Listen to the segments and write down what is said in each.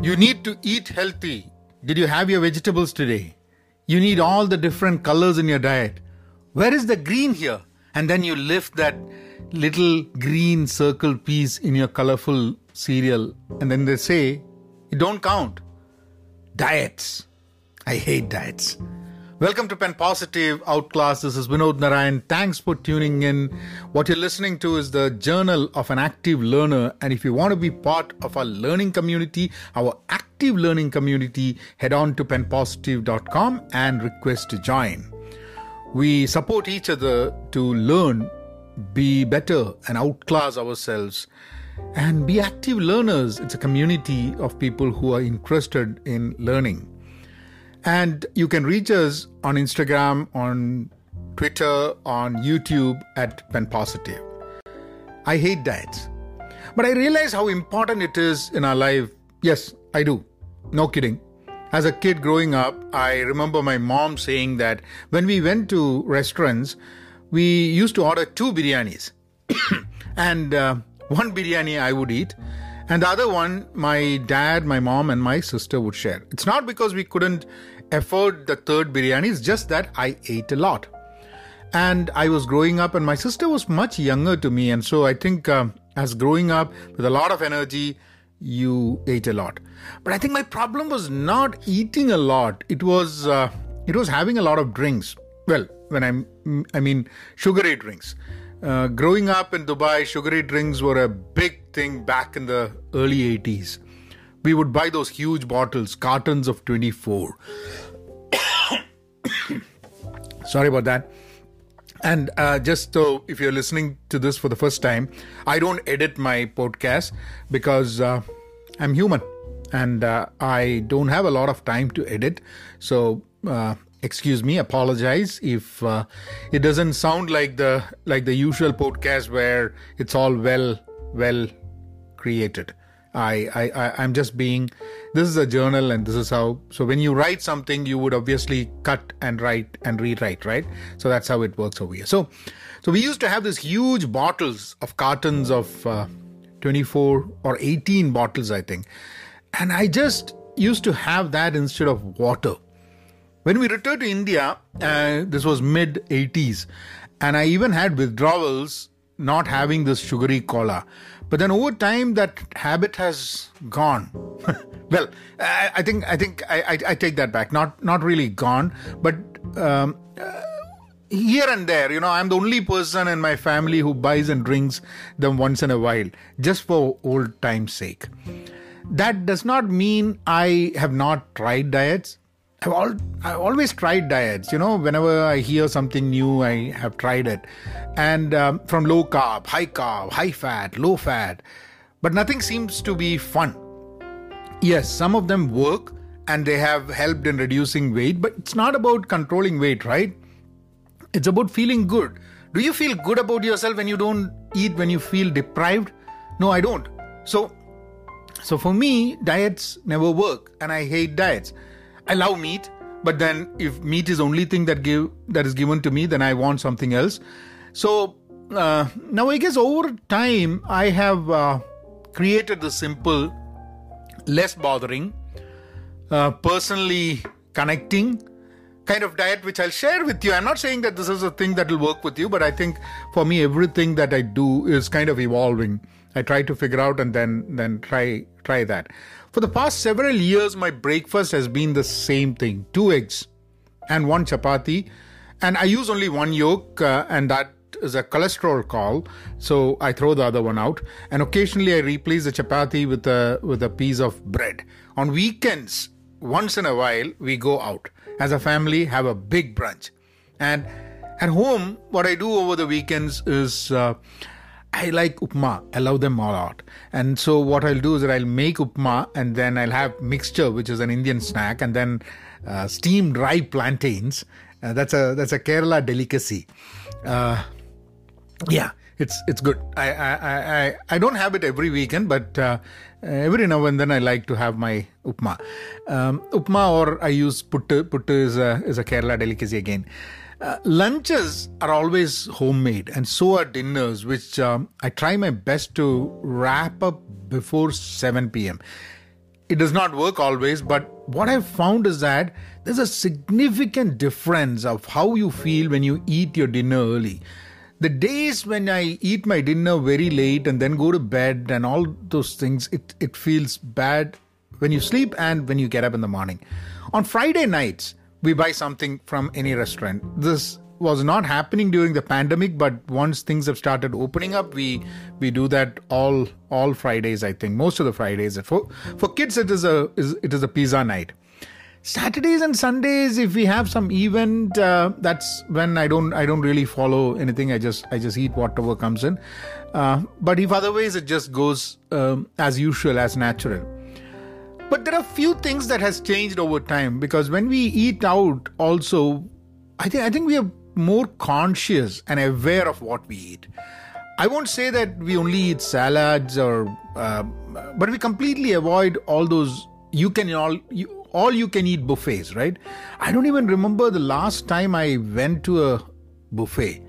You need to eat healthy. Did you have your vegetables today? You need all the different colors in your diet. Where is the green here? And then you lift that little green circle piece in your colorful cereal, and then they say, it don't count. Diets. I hate diets. Welcome to Pen Positive Outclass. This is Vinod Narayan. Thanks for tuning in. What you're listening to is the Journal of an Active Learner. And if you want to be part of our learning community, our active learning community, head on to penpositive.com and request to join. We support each other to learn, be better, and outclass ourselves. And be active learners. It's a community of people who are interested in learning. And you can reach us on Instagram, on Twitter, on YouTube at Pen Positive. I hate diets, but I realize how important it is in our life. Yes, I do. No kidding. As a kid growing up, I remember my mom saying that when we went to restaurants, we used to order two biryanis. and uh, one biryani I would eat, and the other one, my dad, my mom, and my sister would share. It's not because we couldn't afford the third biryani, it's just that I ate a lot. And I was growing up, and my sister was much younger to me. And so I think um, as growing up with a lot of energy, you ate a lot. But I think my problem was not eating a lot. It was uh, it was having a lot of drinks. Well, when I'm I mean sugary drinks. Uh, growing up in Dubai, sugary drinks were a big thing back in the early 80s. We would buy those huge bottles, cartons of 24. Sorry about that. And uh, just so if you're listening to this for the first time, I don't edit my podcast because uh, I'm human and uh, I don't have a lot of time to edit. So uh, excuse me apologize if uh, it doesn't sound like the like the usual podcast where it's all well well created. I, I i'm just being this is a journal and this is how so when you write something you would obviously cut and write and rewrite right? So that's how it works over here. So so we used to have these huge bottles of cartons of uh, 24 or 18 bottles i think. And i just used to have that instead of water when we returned to India, uh, this was mid 80s, and I even had withdrawals not having this sugary cola. But then over time, that habit has gone. well, I, I, think I think I, I, I, take that back. Not not really gone, but um, uh, here and there, you know, I'm the only person in my family who buys and drinks them once in a while, just for old time's sake. That does not mean I have not tried diets. I've, all, I've always tried diets. You know, whenever I hear something new, I have tried it. And um, from low carb, high carb, high fat, low fat, but nothing seems to be fun. Yes, some of them work and they have helped in reducing weight, but it's not about controlling weight, right? It's about feeling good. Do you feel good about yourself when you don't eat, when you feel deprived? No, I don't. So, so for me, diets never work, and I hate diets. I love meat, but then if meat is only thing that give that is given to me, then I want something else. So uh, now I guess over time I have uh, created the simple, less bothering, uh, personally connecting kind of diet which I'll share with you. I'm not saying that this is a thing that will work with you, but I think for me everything that I do is kind of evolving. I try to figure out and then then try try that. For the past several years, my breakfast has been the same thing two eggs and one chapati. And I use only one yolk, uh, and that is a cholesterol call, so I throw the other one out. And occasionally, I replace the chapati with a with a piece of bread. On weekends, once in a while, we go out as a family, have a big brunch, and at home, what I do over the weekends is. Uh, I like upma. I love them all out. And so what I'll do is that I'll make upma and then I'll have mixture, which is an Indian snack, and then uh, steamed ripe plantains. Uh, that's a that's a Kerala delicacy. Uh, yeah, it's it's good. I, I I I don't have it every weekend, but uh, every now and then I like to have my upma. Um, upma or I use puttu. Puttu is a is a Kerala delicacy again. Uh, lunches are always homemade, and so are dinners, which um, I try my best to wrap up before 7 p.m. it does not work always, but what I've found is that there's a significant difference of how you feel when you eat your dinner early. The days when I eat my dinner very late and then go to bed and all those things, it, it feels bad when you sleep and when you get up in the morning. On Friday nights, we buy something from any restaurant. This was not happening during the pandemic but once things have started opening up we we do that all all fridays i think most of the fridays. For for kids it is a is, it is a pizza night. Saturdays and sundays if we have some event uh, that's when i don't i don't really follow anything. I just i just eat whatever comes in. Uh, but if otherwise it just goes um, as usual as natural but there are a few things that has changed over time because when we eat out also i think i think we are more conscious and aware of what we eat. I won't say that we only eat salads or, uh, but we completely avoid all those you can all you, all you can eat buffets, right? I don't even remember the last time I went to a buffet.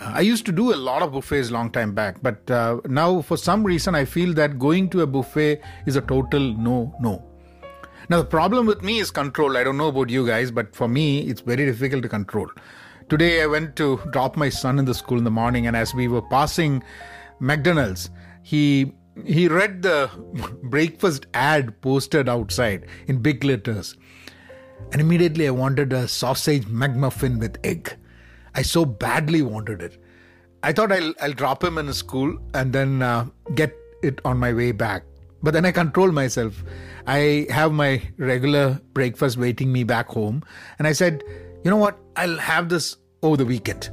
I used to do a lot of buffets long time back, but uh, now for some reason I feel that going to a buffet is a total no no. Now the problem with me is control. I don't know about you guys, but for me it's very difficult to control. Today I went to drop my son in the school in the morning, and as we were passing McDonald's, he he read the breakfast ad posted outside in big letters. And immediately I wanted a sausage McMuffin with egg. I so badly wanted it. I thought I'll, I'll drop him in a school and then uh, get it on my way back. But then I control myself. I have my regular breakfast waiting me back home. And I said, you know what? I'll have this over the weekend.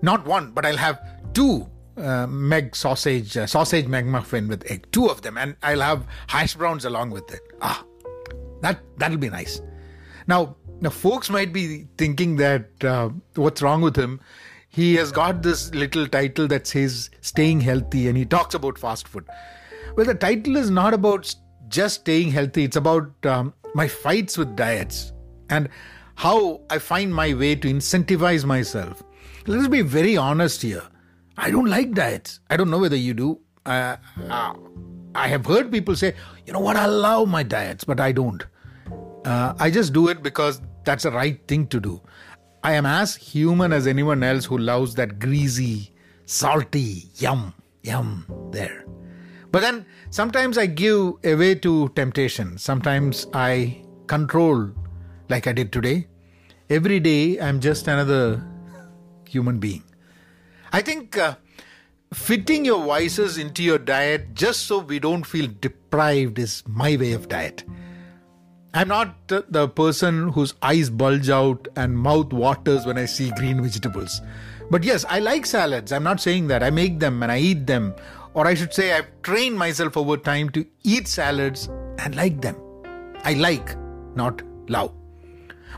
Not one, but I'll have two uh, Meg sausage, uh, sausage McMuffin with egg, two of them, and I'll have hash browns along with it. Ah, that that'll be nice. Now, now, folks might be thinking that uh, what's wrong with him? He has got this little title that says "Staying Healthy," and he talks about fast food. Well, the title is not about just staying healthy; it's about um, my fights with diets and how I find my way to incentivize myself. Let's be very honest here. I don't like diets. I don't know whether you do. Uh, I have heard people say, you know what, I love my diets, but I don't. Uh, I just do it because that's the right thing to do. I am as human as anyone else who loves that greasy, salty, yum, yum there. But then sometimes I give away to temptation. Sometimes I control like I did today. Every day, I'm just another human being. I think uh, fitting your vices into your diet just so we don't feel deprived is my way of diet. I'm not the person whose eyes bulge out and mouth waters when I see green vegetables. But yes, I like salads. I'm not saying that. I make them and I eat them. Or I should say, I've trained myself over time to eat salads and like them. I like, not love.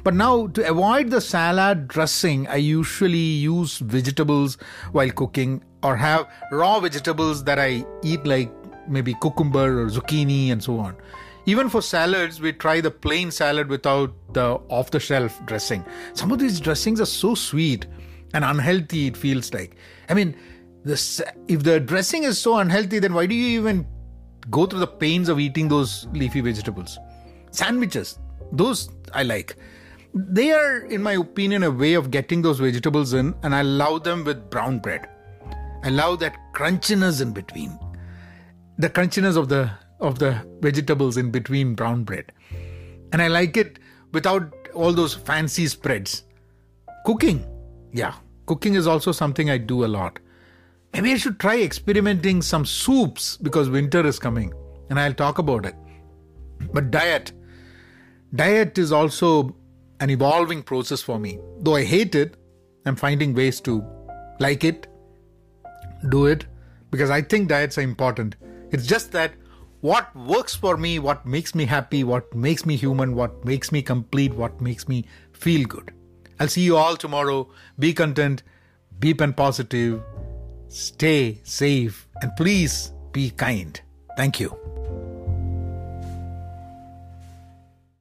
But now, to avoid the salad dressing, I usually use vegetables while cooking or have raw vegetables that I eat, like maybe cucumber or zucchini and so on. Even for salads, we try the plain salad without the off the shelf dressing. Some of these dressings are so sweet and unhealthy, it feels like. I mean, the, if the dressing is so unhealthy, then why do you even go through the pains of eating those leafy vegetables? Sandwiches, those I like they are, in my opinion, a way of getting those vegetables in, and I love them with brown bread. I love that crunchiness in between, the crunchiness of the of the vegetables in between brown bread, and I like it without all those fancy spreads. Cooking, yeah, cooking is also something I do a lot. Maybe I should try experimenting some soups because winter is coming, and I'll talk about it. But diet, diet is also an evolving process for me. Though I hate it, I'm finding ways to like it, do it, because I think diets are important. It's just that what works for me, what makes me happy, what makes me human, what makes me complete, what makes me feel good. I'll see you all tomorrow. Be content, be pen positive, stay safe, and please be kind. Thank you.